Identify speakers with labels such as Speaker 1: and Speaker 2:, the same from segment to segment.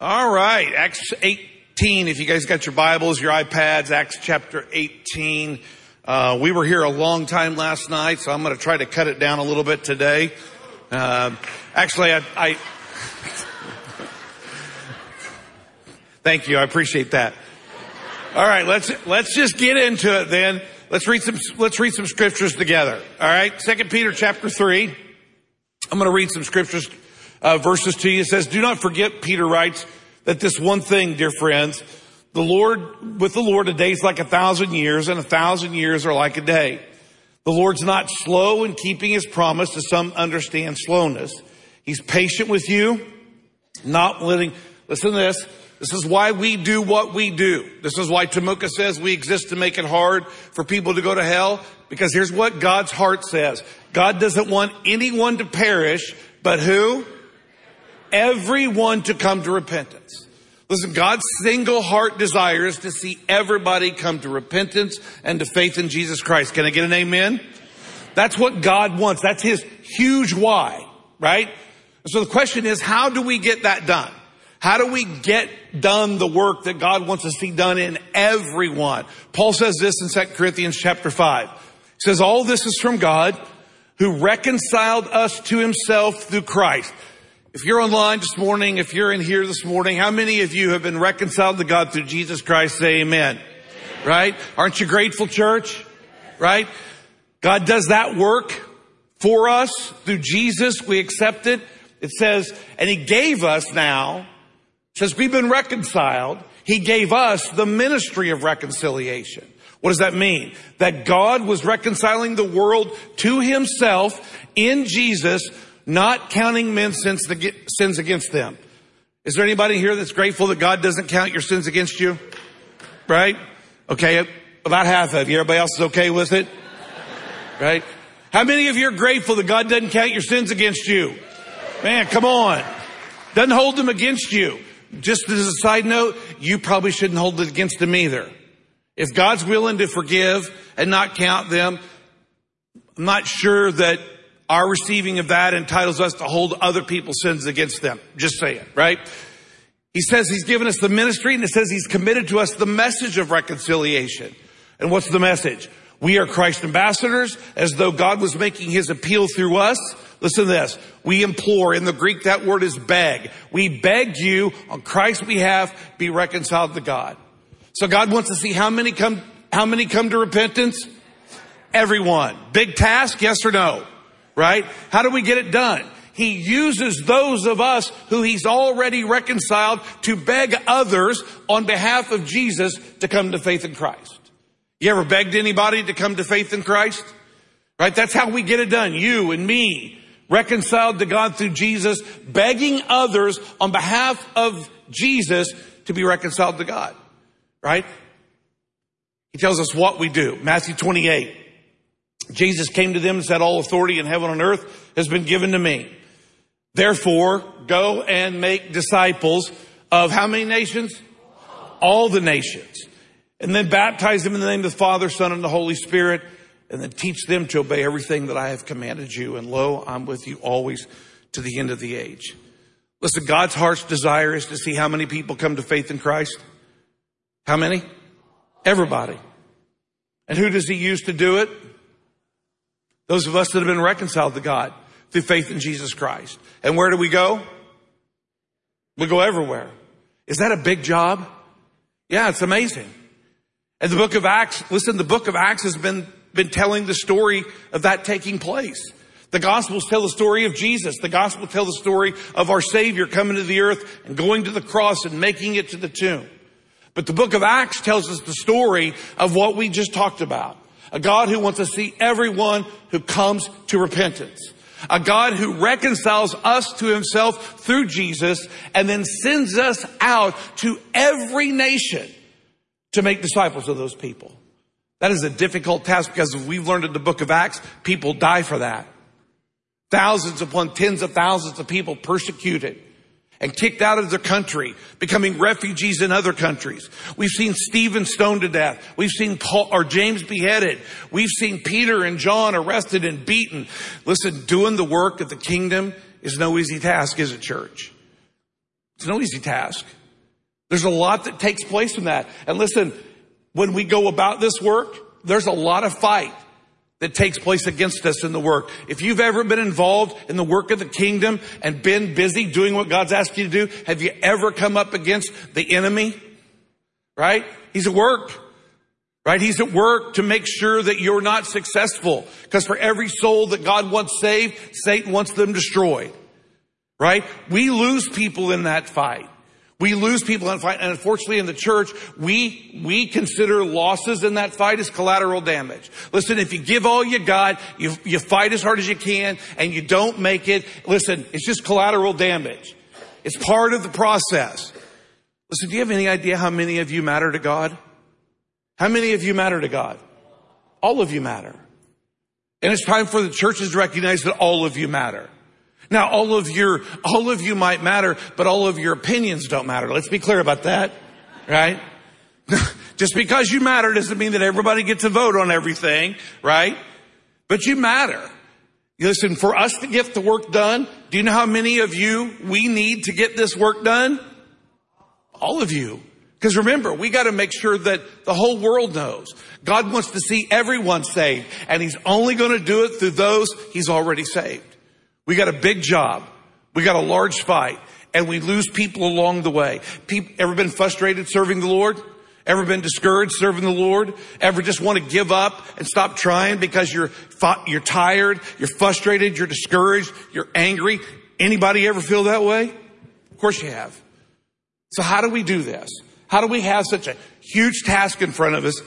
Speaker 1: All right, Acts 18. If you guys got your Bibles, your iPads, Acts chapter 18. Uh, we were here a long time last night, so I'm going to try to cut it down a little bit today. Uh, actually, I, I thank you. I appreciate that. All right, let's let's just get into it then. Let's read some let's read some scriptures together. All right, Second Peter chapter three. I'm going to read some scriptures uh, verses to you. It says, "Do not forget," Peter writes, "that this one thing, dear friends." The Lord, with the Lord, a day is like a thousand years and a thousand years are like a day. The Lord's not slow in keeping his promise as some understand slowness. He's patient with you, not letting, listen to this. This is why we do what we do. This is why Tamuka says we exist to make it hard for people to go to hell. Because here's what God's heart says. God doesn't want anyone to perish, but who? Everyone to come to repentance. Listen, God's single heart desire is to see everybody come to repentance and to faith in Jesus Christ. Can I get an amen? That's what God wants. That's His huge why, right? So the question is, how do we get that done? How do we get done the work that God wants to see done in everyone? Paul says this in 2 Corinthians chapter 5. He says, all this is from God who reconciled us to himself through Christ. If you're online this morning, if you're in here this morning, how many of you have been reconciled to God through Jesus Christ? Say amen. Right? Aren't you grateful, church? Right? God does that work for us through Jesus. We accept it. It says, and he gave us now, says we've been reconciled. He gave us the ministry of reconciliation. What does that mean? That God was reconciling the world to himself in Jesus not counting men's sins against them. Is there anybody here that's grateful that God doesn't count your sins against you? Right? Okay, about half of you. Everybody else is okay with it? Right? How many of you are grateful that God doesn't count your sins against you? Man, come on. Doesn't hold them against you. Just as a side note, you probably shouldn't hold it against them either. If God's willing to forgive and not count them, I'm not sure that our receiving of that entitles us to hold other people's sins against them. Just say it, right? He says he's given us the ministry and it says he's committed to us the message of reconciliation. And what's the message? We are Christ ambassadors as though God was making his appeal through us. Listen to this. We implore, in the Greek that word is beg. We beg you on Christ's behalf, be reconciled to God. So God wants to see how many come, how many come to repentance? Everyone. Big task, yes or no? Right? How do we get it done? He uses those of us who he's already reconciled to beg others on behalf of Jesus to come to faith in Christ. You ever begged anybody to come to faith in Christ? Right? That's how we get it done. You and me, reconciled to God through Jesus, begging others on behalf of Jesus to be reconciled to God. Right? He tells us what we do. Matthew 28. Jesus came to them and said, all authority in heaven and earth has been given to me. Therefore, go and make disciples of how many nations? All the nations. And then baptize them in the name of the Father, Son, and the Holy Spirit, and then teach them to obey everything that I have commanded you. And lo, I'm with you always to the end of the age. Listen, God's heart's desire is to see how many people come to faith in Christ. How many? Everybody. And who does he use to do it? Those of us that have been reconciled to God through faith in Jesus Christ. And where do we go? We go everywhere. Is that a big job? Yeah, it's amazing. And the book of Acts, listen, the book of Acts has been, been telling the story of that taking place. The Gospels tell the story of Jesus. The Gospel tell the story of our Savior coming to the earth and going to the cross and making it to the tomb. But the book of Acts tells us the story of what we just talked about. A God who wants to see everyone who comes to repentance. A God who reconciles us to himself through Jesus and then sends us out to every nation to make disciples of those people. That is a difficult task because we've learned in the book of Acts, people die for that. Thousands upon tens of thousands of people persecuted and kicked out of their country, becoming refugees in other countries. We've seen Stephen stoned to death. We've seen Paul or James beheaded. We've seen Peter and John arrested and beaten. Listen, doing the work of the kingdom is no easy task, is it, church? It's no easy task. There's a lot that takes place in that. And listen, when we go about this work, there's a lot of fight that takes place against us in the work. If you've ever been involved in the work of the kingdom and been busy doing what God's asked you to do, have you ever come up against the enemy? Right? He's at work. Right? He's at work to make sure that you're not successful. Because for every soul that God wants saved, Satan wants them destroyed. Right? We lose people in that fight. We lose people in that fight. And unfortunately in the church, we, we consider losses in that fight as collateral damage. Listen, if you give all you got, you, you fight as hard as you can, and you don't make it, listen, it's just collateral damage. It's part of the process. Listen, do you have any idea how many of you matter to God? How many of you matter to God? All of you matter. And it's time for the churches to recognize that all of you matter. Now, all of your, all of you might matter, but all of your opinions don't matter. Let's be clear about that, right? Just because you matter doesn't mean that everybody gets a vote on everything, right? But you matter. Listen, for us to get the work done, do you know how many of you we need to get this work done? All of you. Because remember, we got to make sure that the whole world knows. God wants to see everyone saved, and He's only going to do it through those He's already saved. We got a big job. We got a large fight and we lose people along the way. People, ever been frustrated serving the Lord? Ever been discouraged serving the Lord? Ever just want to give up and stop trying because you're, you're tired, you're frustrated, you're discouraged, you're angry? Anybody ever feel that way? Of course you have. So how do we do this? How do we have such a huge task in front of us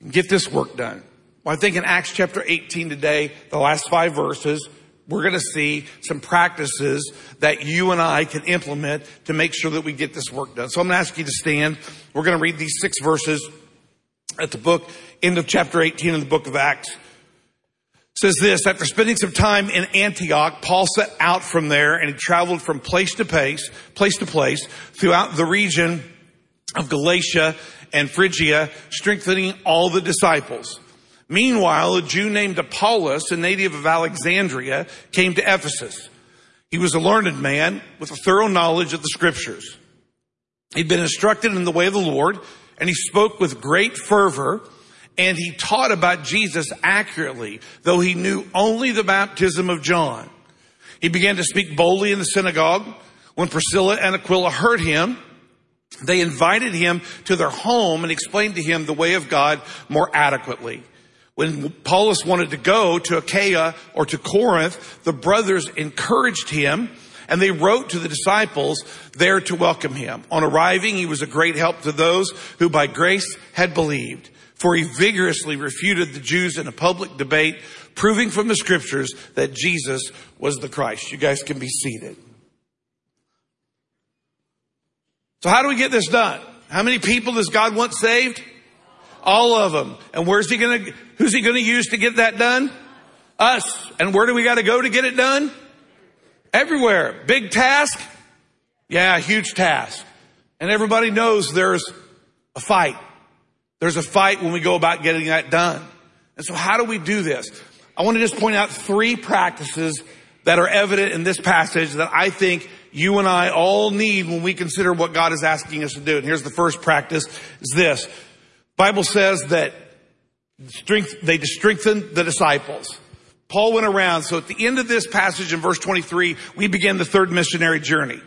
Speaker 1: and get this work done? Well, I think in Acts chapter 18 today, the last five verses, we're going to see some practices that you and I can implement to make sure that we get this work done. So I'm going to ask you to stand. We're going to read these six verses at the book, end of chapter 18 in the book of Acts. It says this, after spending some time in Antioch, Paul set out from there and he traveled from place to place, place to place throughout the region of Galatia and Phrygia, strengthening all the disciples. Meanwhile, a Jew named Apollos, a native of Alexandria, came to Ephesus. He was a learned man with a thorough knowledge of the scriptures. He'd been instructed in the way of the Lord and he spoke with great fervor and he taught about Jesus accurately, though he knew only the baptism of John. He began to speak boldly in the synagogue. When Priscilla and Aquila heard him, they invited him to their home and explained to him the way of God more adequately. When Apollos wanted to go to Achaia or to Corinth, the brothers encouraged him and they wrote to the disciples there to welcome him. On arriving, he was a great help to those who by grace had believed, for he vigorously refuted the Jews in a public debate, proving from the scriptures that Jesus was the Christ. You guys can be seated. So how do we get this done? How many people does God want saved? All of them. And where's he gonna, who's he gonna use to get that done? Us. And where do we gotta go to get it done? Everywhere. Big task? Yeah, huge task. And everybody knows there's a fight. There's a fight when we go about getting that done. And so how do we do this? I want to just point out three practices that are evident in this passage that I think you and I all need when we consider what God is asking us to do. And here's the first practice is this. Bible says that strength, they strengthened the disciples. Paul went around. So at the end of this passage in verse 23, we begin the third missionary journey,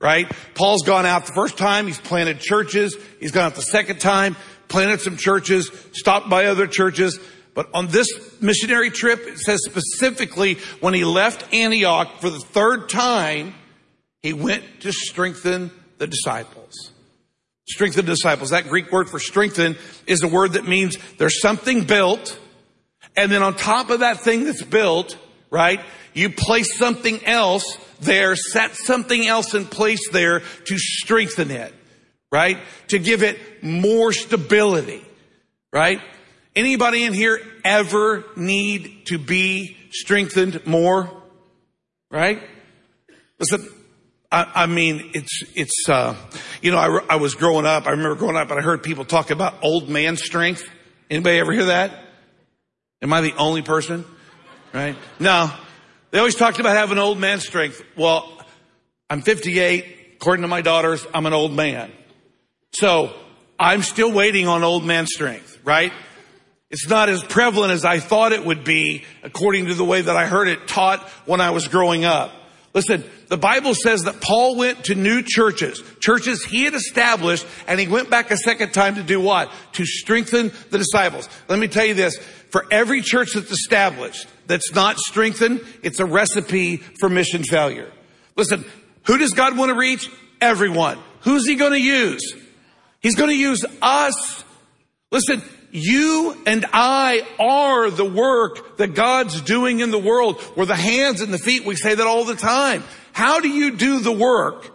Speaker 1: right? Paul's gone out the first time. He's planted churches. He's gone out the second time, planted some churches, stopped by other churches. But on this missionary trip, it says specifically when he left Antioch for the third time, he went to strengthen the disciples. Strengthen disciples. That Greek word for strengthen is a word that means there's something built, and then on top of that thing that's built, right, you place something else there, set something else in place there to strengthen it, right? To give it more stability, right? Anybody in here ever need to be strengthened more? Right? Listen, I, mean, it's, it's, uh, you know, I, I was growing up, I remember growing up and I heard people talk about old man strength. Anybody ever hear that? Am I the only person? Right? No. They always talked about having old man strength. Well, I'm 58, According to my daughters, I'm an old man. So I'm still waiting on old man strength, right? It's not as prevalent as I thought it would be according to the way that I heard it taught when I was growing up. Listen, the Bible says that Paul went to new churches, churches he had established, and he went back a second time to do what? To strengthen the disciples. Let me tell you this, for every church that's established that's not strengthened, it's a recipe for mission failure. Listen, who does God want to reach? Everyone. Who's he going to use? He's going to use us. Listen, you and I are the work that God's doing in the world. We're the hands and the feet. We say that all the time. How do you do the work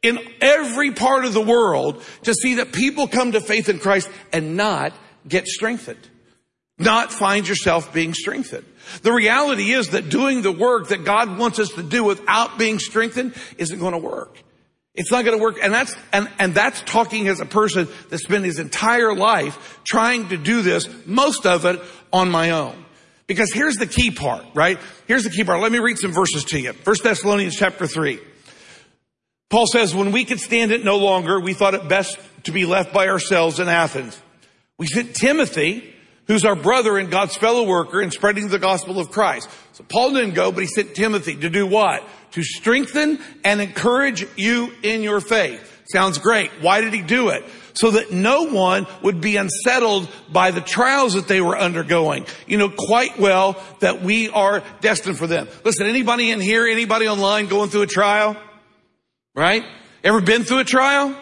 Speaker 1: in every part of the world to see that people come to faith in Christ and not get strengthened? Not find yourself being strengthened. The reality is that doing the work that God wants us to do without being strengthened isn't going to work. It's not going to work. And that's, and, and that's talking as a person that spent his entire life trying to do this, most of it on my own. Because here's the key part, right? Here's the key part. Let me read some verses to you. First Thessalonians chapter three. Paul says, when we could stand it no longer, we thought it best to be left by ourselves in Athens. We sent Timothy, who's our brother and God's fellow worker in spreading the gospel of Christ. So Paul didn't go, but he sent Timothy to do what? To strengthen and encourage you in your faith. Sounds great. Why did he do it? So that no one would be unsettled by the trials that they were undergoing. You know quite well that we are destined for them. Listen, anybody in here, anybody online going through a trial? Right? Ever been through a trial?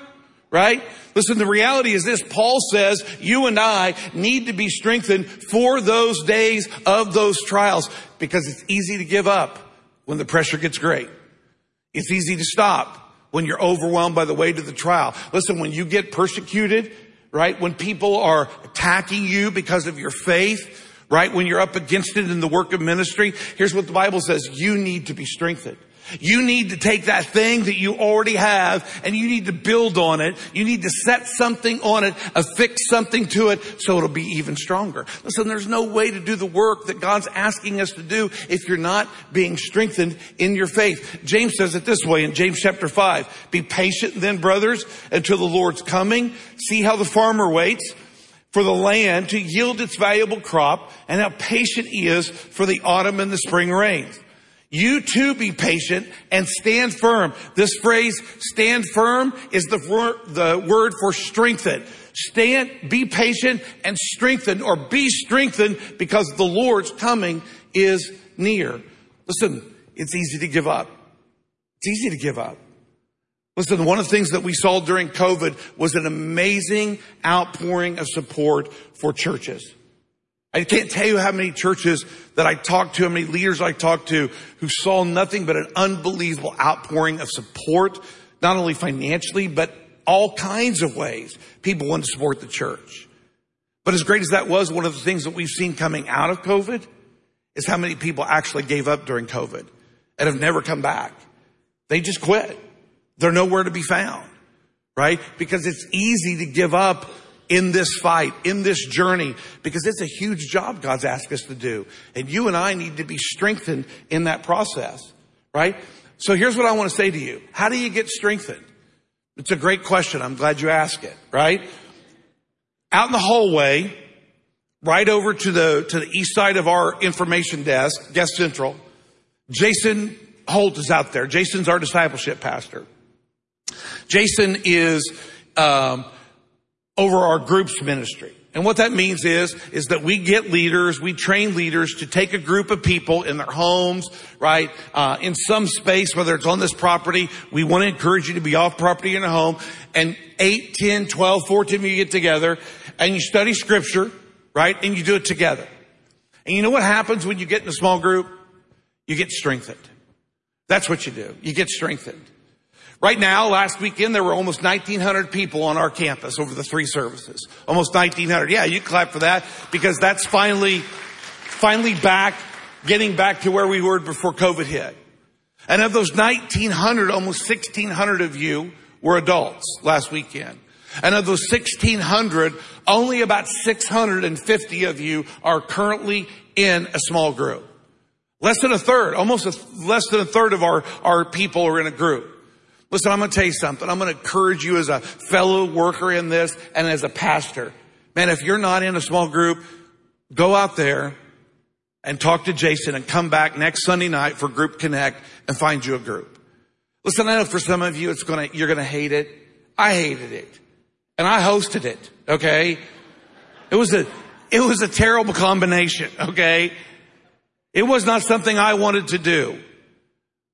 Speaker 1: Right? Listen, the reality is this. Paul says you and I need to be strengthened for those days of those trials because it's easy to give up when the pressure gets great. It's easy to stop when you're overwhelmed by the weight of the trial. Listen, when you get persecuted, right? When people are attacking you because of your faith, right? When you're up against it in the work of ministry, here's what the Bible says. You need to be strengthened. You need to take that thing that you already have and you need to build on it. You need to set something on it, affix something to it so it'll be even stronger. Listen, there's no way to do the work that God's asking us to do if you're not being strengthened in your faith. James says it this way in James chapter 5. Be patient then, brothers, until the Lord's coming. See how the farmer waits for the land to yield its valuable crop and how patient he is for the autumn and the spring rains. You too be patient and stand firm. This phrase, stand firm, is the, the word for strengthen. Stand, be patient and strengthen or be strengthened because the Lord's coming is near. Listen, it's easy to give up. It's easy to give up. Listen, one of the things that we saw during COVID was an amazing outpouring of support for churches. I can't tell you how many churches that I talked to, how many leaders I talked to who saw nothing but an unbelievable outpouring of support, not only financially, but all kinds of ways people want to support the church. But as great as that was, one of the things that we've seen coming out of COVID is how many people actually gave up during COVID and have never come back. They just quit. They're nowhere to be found, right? Because it's easy to give up in this fight, in this journey, because it's a huge job God's asked us to do. And you and I need to be strengthened in that process, right? So here's what I want to say to you. How do you get strengthened? It's a great question. I'm glad you asked it, right? Out in the hallway, right over to the, to the east side of our information desk, Guest Central, Jason Holt is out there. Jason's our discipleship pastor. Jason is, um, over our groups ministry. And what that means is, is that we get leaders, we train leaders to take a group of people in their homes, right, uh, in some space, whether it's on this property. We want to encourage you to be off property in a home. And 8, 10, 12, 14 of you get together and you study scripture, right, and you do it together. And you know what happens when you get in a small group? You get strengthened. That's what you do. You get strengthened. Right now, last weekend, there were almost 1,900 people on our campus over the three services. Almost 1,900. Yeah, you clap for that because that's finally, finally back, getting back to where we were before COVID hit. And of those 1,900, almost 1,600 of you were adults last weekend. And of those 1,600, only about 650 of you are currently in a small group. Less than a third, almost a, less than a third of our, our people are in a group. Listen, I'm going to tell you something. I'm going to encourage you as a fellow worker in this and as a pastor. Man, if you're not in a small group, go out there and talk to Jason and come back next Sunday night for Group Connect and find you a group. Listen, I know for some of you, it's gonna, you're gonna hate it. I hated it. And I hosted it, okay? It was a, it was a terrible combination, okay? It was not something I wanted to do.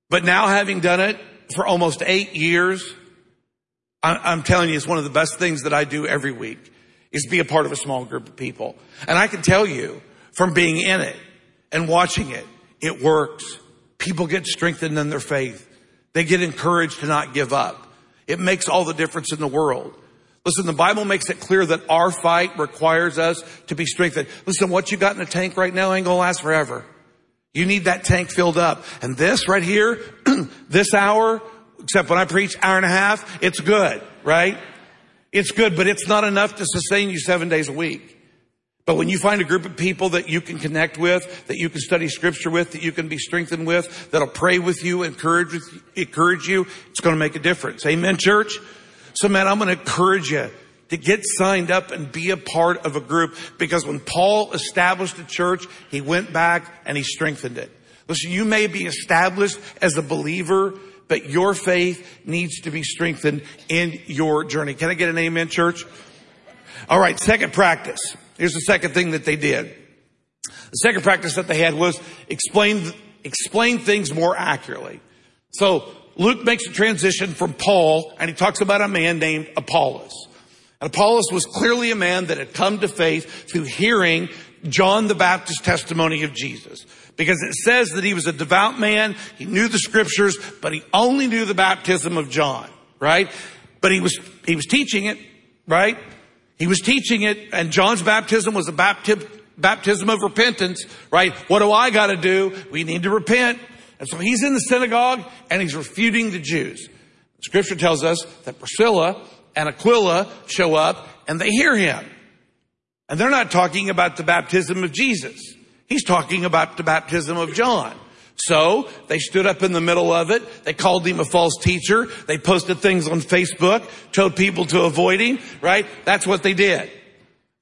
Speaker 1: But now having done it for almost eight years, I'm telling you, it's one of the best things that I do every week is be a part of a small group of people. And I can tell you from being in it and watching it, it works. People get strengthened in their faith. They get encouraged to not give up. It makes all the difference in the world. Listen, the Bible makes it clear that our fight requires us to be strengthened. Listen, what you got in the tank right now ain't gonna last forever. You need that tank filled up. And this right here, this hour, except when I preach hour and a half, it's good, right? It's good, but it's not enough to sustain you seven days a week. But when you find a group of people that you can connect with, that you can study scripture with, that you can be strengthened with, that'll pray with you, encourage with, encourage you, it's going to make a difference. Amen, church? So man, I'm going to encourage you to get signed up and be a part of a group because when Paul established the church, he went back and he strengthened it. Listen, you may be established as a believer, but your faith needs to be strengthened in your journey. Can I get an amen, church? All right, second practice. Here's the second thing that they did. The second practice that they had was explain, explain things more accurately. So Luke makes a transition from Paul and he talks about a man named Apollos. And Apollos was clearly a man that had come to faith through hearing John the Baptist's testimony of Jesus. Because it says that he was a devout man, he knew the scriptures, but he only knew the baptism of John, right? But he was, he was teaching it, right? He was teaching it, and John's baptism was a baptism, baptism of repentance, right? What do I got to do? We need to repent. And so he's in the synagogue and he's refuting the Jews. Scripture tells us that Priscilla and Aquila show up and they hear him. And they're not talking about the baptism of Jesus. He's talking about the baptism of John. So they stood up in the middle of it. They called him a false teacher. They posted things on Facebook, told people to avoid him, right? That's what they did.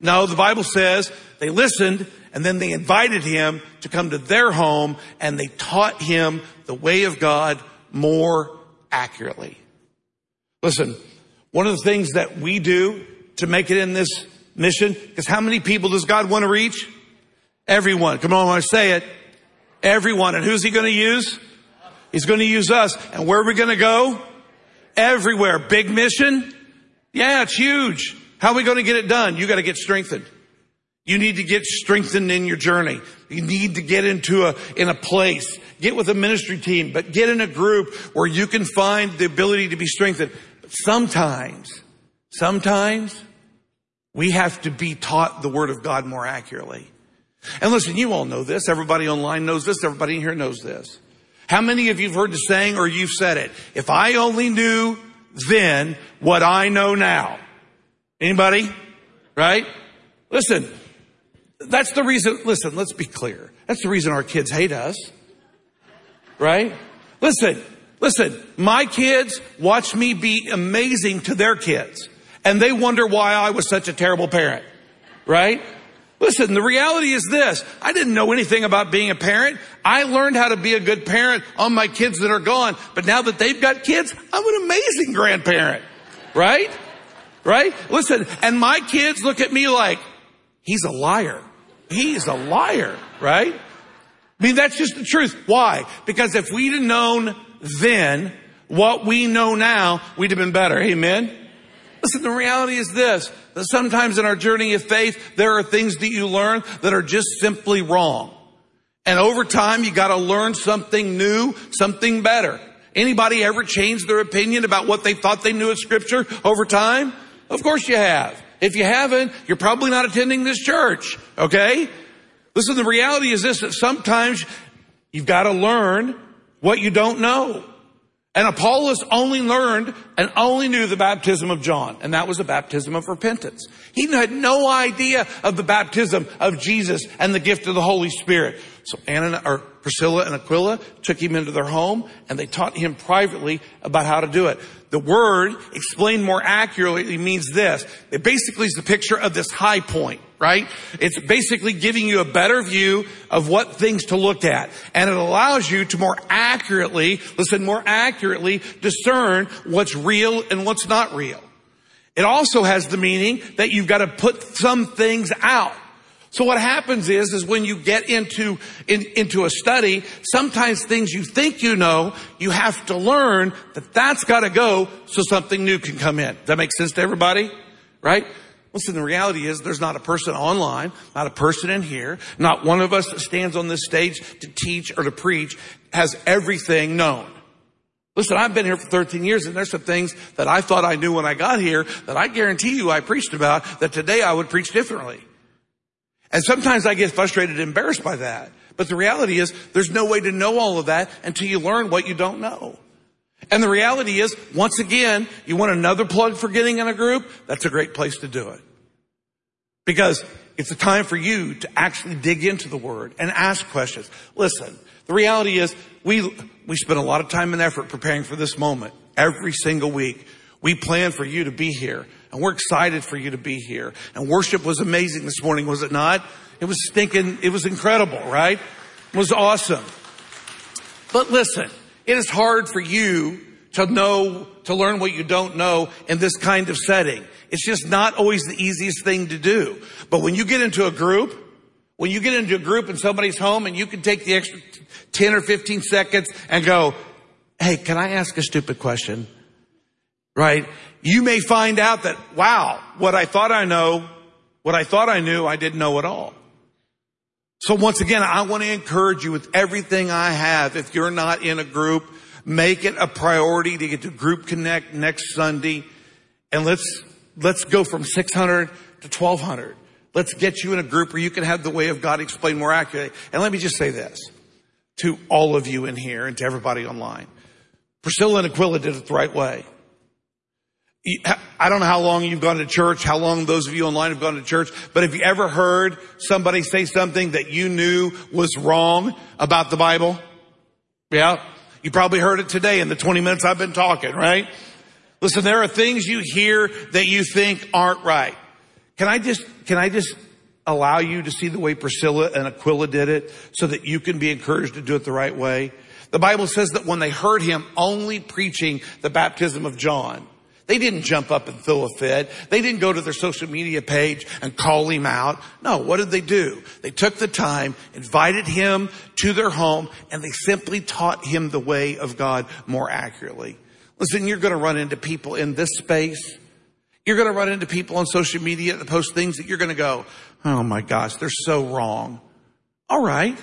Speaker 1: No, the Bible says they listened and then they invited him to come to their home and they taught him the way of God more accurately. Listen, one of the things that we do to make it in this mission, because how many people does God want to reach? Everyone. Come on, I want to say it. Everyone. And who's he going to use? He's going to use us. And where are we going to go? Everywhere. Big mission? Yeah, it's huge. How are we going to get it done? You got to get strengthened. You need to get strengthened in your journey. You need to get into a, in a place. Get with a ministry team, but get in a group where you can find the ability to be strengthened. Sometimes, sometimes we have to be taught the word of God more accurately. And listen, you all know this. Everybody online knows this. Everybody in here knows this. How many of you have heard the saying or you've said it? If I only knew then what I know now. Anybody? Right? Listen, that's the reason, listen, let's be clear. That's the reason our kids hate us. Right? Listen, listen, my kids watch me be amazing to their kids and they wonder why I was such a terrible parent. Right? Listen, the reality is this. I didn't know anything about being a parent. I learned how to be a good parent on my kids that are gone. But now that they've got kids, I'm an amazing grandparent. Right? Right? Listen, and my kids look at me like, he's a liar. He's a liar. Right? I mean, that's just the truth. Why? Because if we'd have known then what we know now, we'd have been better. Amen? Listen, the reality is this, that sometimes in our journey of faith, there are things that you learn that are just simply wrong. And over time, you gotta learn something new, something better. Anybody ever change their opinion about what they thought they knew of scripture over time? Of course you have. If you haven't, you're probably not attending this church, okay? Listen, the reality is this, that sometimes you've gotta learn what you don't know. And Apollos only learned and only knew the baptism of John, and that was a baptism of repentance. He had no idea of the baptism of Jesus and the gift of the Holy Spirit. So Anna, or Priscilla and Aquila took him into their home and they taught him privately about how to do it. The word explained more accurately means this. It basically is the picture of this high point right? It's basically giving you a better view of what things to look at. And it allows you to more accurately, listen, more accurately discern what's real and what's not real. It also has the meaning that you've got to put some things out. So what happens is, is when you get into, in, into a study, sometimes things you think you know, you have to learn that that's got to go so something new can come in. Does that make sense to everybody? Right? Listen, the reality is there's not a person online, not a person in here, not one of us that stands on this stage to teach or to preach has everything known. Listen, I've been here for 13 years and there's some things that I thought I knew when I got here that I guarantee you I preached about that today I would preach differently. And sometimes I get frustrated and embarrassed by that. But the reality is there's no way to know all of that until you learn what you don't know. And the reality is, once again, you want another plug for getting in a group? That's a great place to do it. Because it's a time for you to actually dig into the word and ask questions. Listen, the reality is we, we spend a lot of time and effort preparing for this moment every single week. We plan for you to be here and we're excited for you to be here. And worship was amazing this morning, was it not? It was stinking, it was incredible, right? It was awesome. But listen, it is hard for you to know, to learn what you don't know in this kind of setting. It's just not always the easiest thing to do. But when you get into a group, when you get into a group in somebody's home and you can take the extra 10 or 15 seconds and go, Hey, can I ask a stupid question? Right? You may find out that, wow, what I thought I know, what I thought I knew, I didn't know at all. So once again, I want to encourage you with everything I have. If you're not in a group, make it a priority to get to group connect next Sunday. And let's, let's go from 600 to 1200. Let's get you in a group where you can have the way of God explained more accurately. And let me just say this to all of you in here and to everybody online. Priscilla and Aquila did it the right way. I don't know how long you've gone to church, how long those of you online have gone to church, but have you ever heard somebody say something that you knew was wrong about the Bible? Yeah. You probably heard it today in the 20 minutes I've been talking, right? Listen, there are things you hear that you think aren't right. Can I just, can I just allow you to see the way Priscilla and Aquila did it so that you can be encouraged to do it the right way? The Bible says that when they heard him only preaching the baptism of John, they didn't jump up and throw a fit. They didn't go to their social media page and call him out. No, what did they do? They took the time, invited him to their home, and they simply taught him the way of God more accurately. Listen, you're going to run into people in this space. You're going to run into people on social media that post things that you're going to go, oh my gosh, they're so wrong. All right.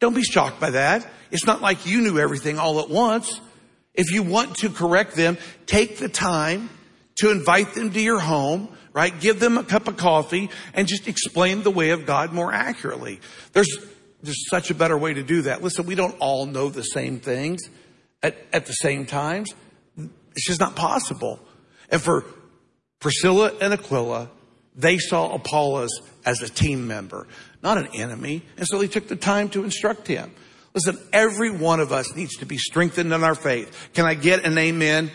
Speaker 1: Don't be shocked by that. It's not like you knew everything all at once. If you want to correct them, take the time to invite them to your home, right? Give them a cup of coffee and just explain the way of God more accurately. There's, there's such a better way to do that. Listen, we don't all know the same things at, at the same times. It's just not possible. And for Priscilla and Aquila, they saw Apollos as a team member, not an enemy. And so they took the time to instruct him. Listen, every one of us needs to be strengthened in our faith. Can I get an amen?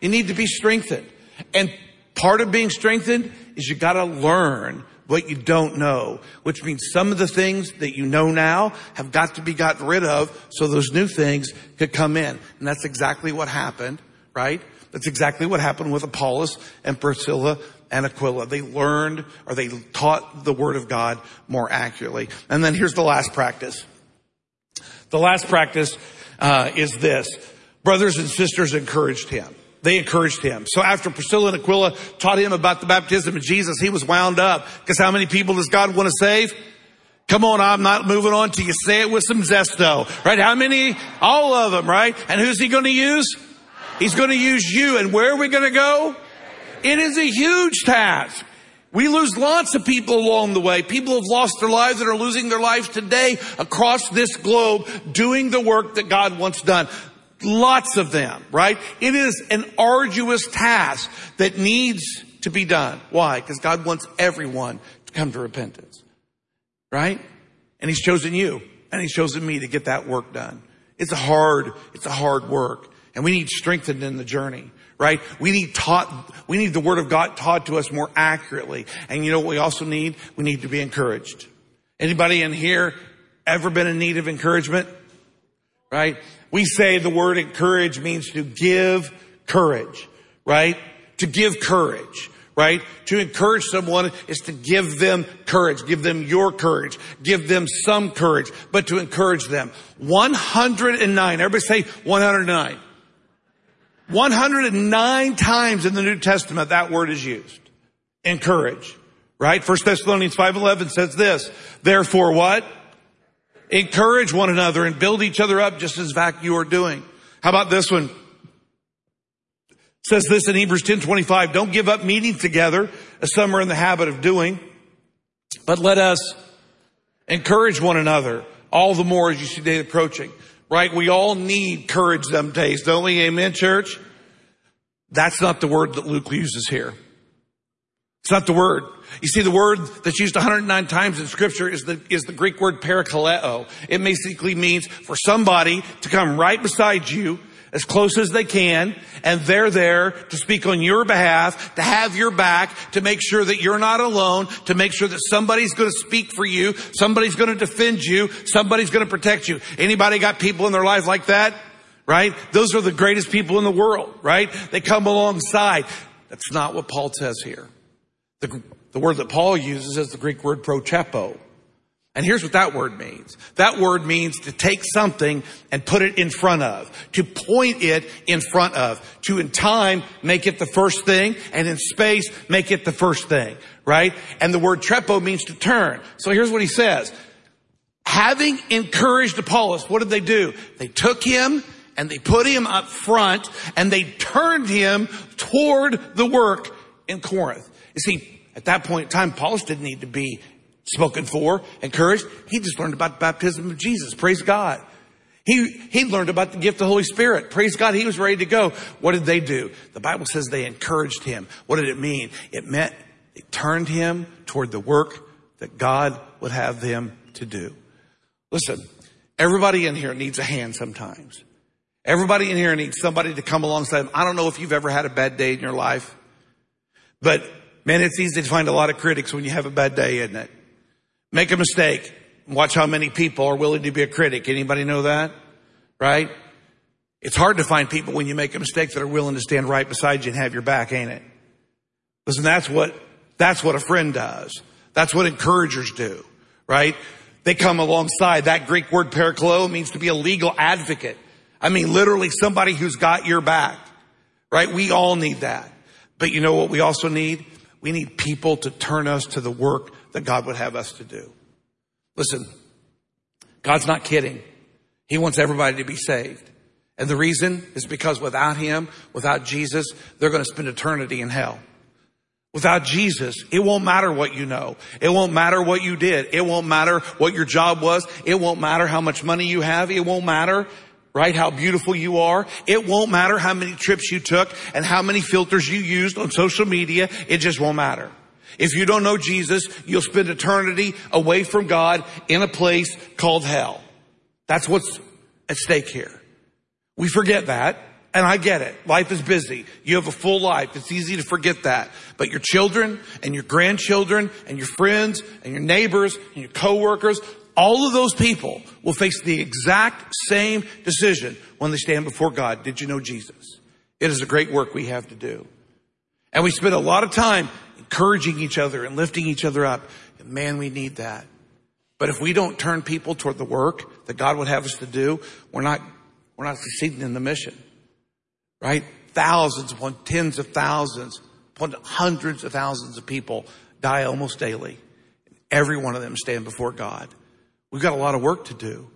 Speaker 1: You need to be strengthened. And part of being strengthened is you gotta learn what you don't know, which means some of the things that you know now have got to be gotten rid of so those new things could come in. And that's exactly what happened, right? That's exactly what happened with Apollos and Priscilla and Aquila. They learned or they taught the word of God more accurately. And then here's the last practice. The last practice uh, is this. Brothers and sisters encouraged him. They encouraged him. So after Priscilla and Aquila taught him about the baptism of Jesus, he was wound up. Because how many people does God want to save? Come on, I'm not moving on till you say it with some zesto, right? How many? All of them, right? And who's he going to use? He's going to use you. And where are we going to go? It is a huge task. We lose lots of people along the way. People have lost their lives and are losing their lives today across this globe doing the work that God wants done. Lots of them, right? It is an arduous task that needs to be done. Why? Because God wants everyone to come to repentance, right? And He's chosen you and He's chosen me to get that work done. It's a hard, it's a hard work and we need strengthened in the journey, right? We need taught, we need the word of God taught to us more accurately. And you know what we also need? We need to be encouraged. Anybody in here ever been in need of encouragement? Right? We say the word encourage means to give courage, right? To give courage, right? To encourage someone is to give them courage, give them your courage, give them some courage, but to encourage them. 109, everybody say 109. 109 times in the New Testament that word is used. Encourage. Right? First Thessalonians 5.11 says this, therefore what? Encourage one another and build each other up just as fact you are doing. How about this one? It says this in Hebrews 10:25, don't give up meeting together as some are in the habit of doing, but let us encourage one another all the more as you see day approaching. Right? We all need courage some days, don't we? Amen, church? That's not the word that Luke uses here. It's not the word. You see, the word that's used 109 times in scripture is the, is the Greek word parakaleo. It basically means for somebody to come right beside you as close as they can, and they're there to speak on your behalf, to have your back, to make sure that you're not alone, to make sure that somebody's going to speak for you, somebody's going to defend you, somebody's going to protect you. Anybody got people in their life like that? Right? Those are the greatest people in the world, right? They come alongside. That's not what Paul says here. The, the word that Paul uses is the Greek word protrepo. And here's what that word means. That word means to take something and put it in front of, to point it in front of, to in time make it the first thing, and in space make it the first thing, right? And the word trepo means to turn. So here's what he says. Having encouraged Apollos, what did they do? They took him and they put him up front and they turned him toward the work in Corinth. You see, at that point in time, Apollos didn't need to be spoken for, encouraged. He just learned about the baptism of Jesus. Praise God. He, he learned about the gift of the Holy Spirit. Praise God. He was ready to go. What did they do? The Bible says they encouraged him. What did it mean? It meant it turned him toward the work that God would have them to do. Listen, everybody in here needs a hand sometimes. Everybody in here needs somebody to come alongside them. I don't know if you've ever had a bad day in your life, but Man, it's easy to find a lot of critics when you have a bad day, isn't it? Make a mistake. Watch how many people are willing to be a critic. Anybody know that? Right? It's hard to find people when you make a mistake that are willing to stand right beside you and have your back, ain't it? Listen, that's what, that's what a friend does. That's what encouragers do, right? They come alongside. That Greek word paraklo means to be a legal advocate. I mean, literally somebody who's got your back, right? We all need that. But you know what we also need? We need people to turn us to the work that God would have us to do. Listen, God's not kidding. He wants everybody to be saved. And the reason is because without Him, without Jesus, they're going to spend eternity in hell. Without Jesus, it won't matter what you know. It won't matter what you did. It won't matter what your job was. It won't matter how much money you have. It won't matter right? How beautiful you are. It won't matter how many trips you took and how many filters you used on social media. It just won't matter. If you don't know Jesus, you'll spend eternity away from God in a place called hell. That's what's at stake here. We forget that. And I get it. Life is busy. You have a full life. It's easy to forget that. But your children and your grandchildren and your friends and your neighbors and your coworkers, all of those people will face the exact same decision when they stand before God. Did you know Jesus? It is a great work we have to do. And we spend a lot of time encouraging each other and lifting each other up. And man, we need that. But if we don't turn people toward the work that God would have us to do, we're not, we're not succeeding in the mission. Right? Thousands upon tens of thousands, upon hundreds of thousands of people die almost daily. Every one of them stand before God. We've got a lot of work to do.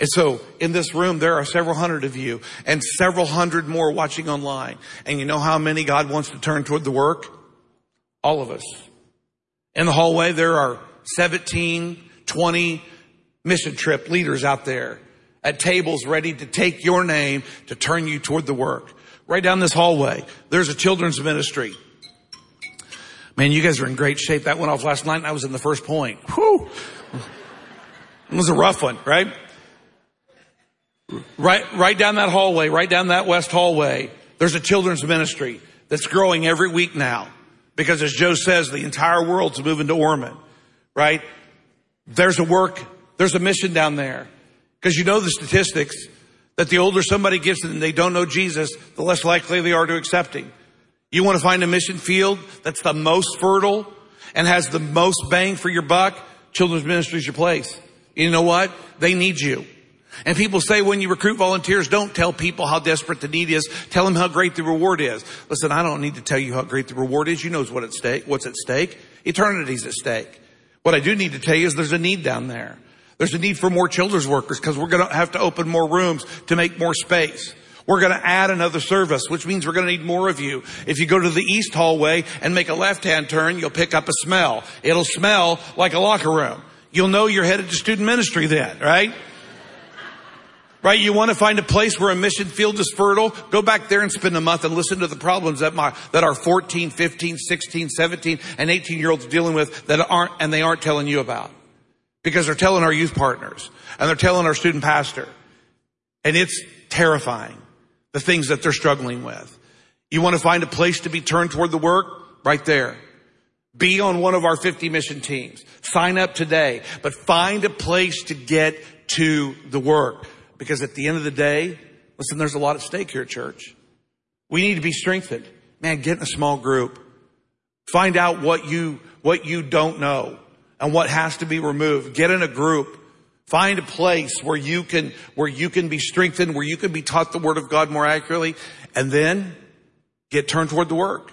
Speaker 1: And so in this room, there are several hundred of you and several hundred more watching online. And you know how many God wants to turn toward the work? All of us. In the hallway, there are 17, 20 mission trip leaders out there. at tables ready to take your name to turn you toward the work. Right down this hallway, there's a children's ministry. Man, you guys are in great shape. That went off last night and I was in the first point. Whew. It was a rough one, right? Right, right down that hallway, right down that west hallway, there's a children's ministry that's growing every week now. Because as Joe says, the entire world's moving to Ormond, right? There's a work, there's a mission down there. Because you know the statistics that the older somebody gets and they don't know Jesus, the less likely they are to accept him. You want to find a mission field that's the most fertile and has the most bang for your buck? Children's ministry is your place. You know what? They need you. And people say when you recruit volunteers, don't tell people how desperate the need is. Tell them how great the reward is. Listen, I don't need to tell you how great the reward is. You know what at stake, what's at stake. Eternity's at stake. What I do need to tell you is there's a need down there. There's a need for more children's workers because we're going to have to open more rooms to make more space. We're going to add another service, which means we're going to need more of you. If you go to the east hallway and make a left-hand turn, you'll pick up a smell. It'll smell like a locker room. You'll know you're headed to student ministry then, right? Right? You want to find a place where a mission field is fertile? Go back there and spend a month and listen to the problems that my, that our 14, 15, 16, 17, and 18 year olds dealing with that aren't, and they aren't telling you about. Because they're telling our youth partners and they're telling our student pastor. And it's terrifying, the things that they're struggling with. You want to find a place to be turned toward the work? Right there. Be on one of our 50 mission teams. Sign up today, but find a place to get to the work. Because at the end of the day, listen, there's a lot at stake here at church. We need to be strengthened. Man, get in a small group. Find out what you, what you don't know and what has to be removed. Get in a group. Find a place where you can, where you can be strengthened, where you can be taught the word of God more accurately, and then get turned toward the work.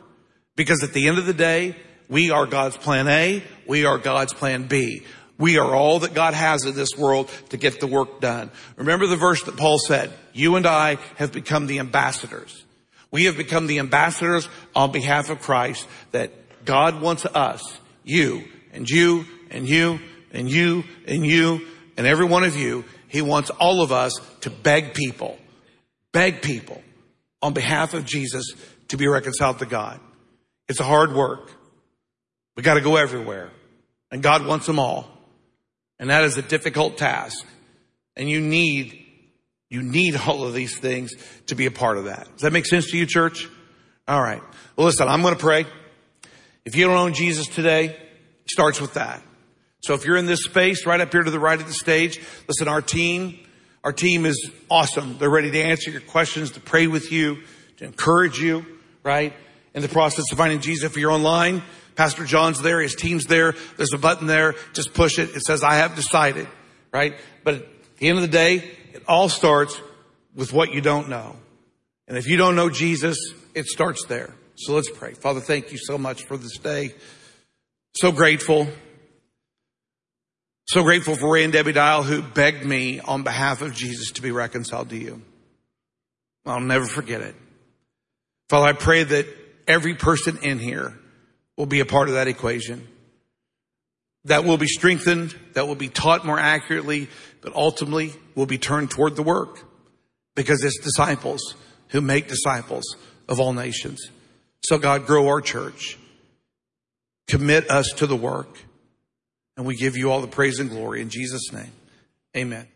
Speaker 1: Because at the end of the day, we are God's plan A, we are God's plan B. We are all that God has in this world to get the work done. Remember the verse that Paul said, you and I have become the ambassadors. We have become the ambassadors on behalf of Christ that God wants us, you and you and you and you and you and every one of you. He wants all of us to beg people, beg people on behalf of Jesus to be reconciled to God. It's a hard work. We got to go everywhere and God wants them all. And that is a difficult task. And you need, you need all of these things to be a part of that. Does that make sense to you, church? All right. Well, listen, I'm going to pray. If you don't know Jesus today, it starts with that. So if you're in this space right up here to the right of the stage, listen, our team, our team is awesome. They're ready to answer your questions, to pray with you, to encourage you, right? In the process of finding Jesus. If you're online, Pastor John's there, his team's there. There's a button there. Just push it. It says, I have decided, right? But at the end of the day, it all starts with what you don't know. And if you don't know Jesus, it starts there. So let's pray. Father, thank you so much for this day. So grateful. So grateful for Ray and Debbie Dial who begged me on behalf of Jesus to be reconciled to you. I'll never forget it. Father, I pray that every person in here will be a part of that equation. That will be strengthened, that will be taught more accurately, but ultimately will be turned toward the work because it's disciples who make disciples of all nations. So God, grow our church. Commit us to the work. And we give you all the praise and glory in Jesus' name. Amen.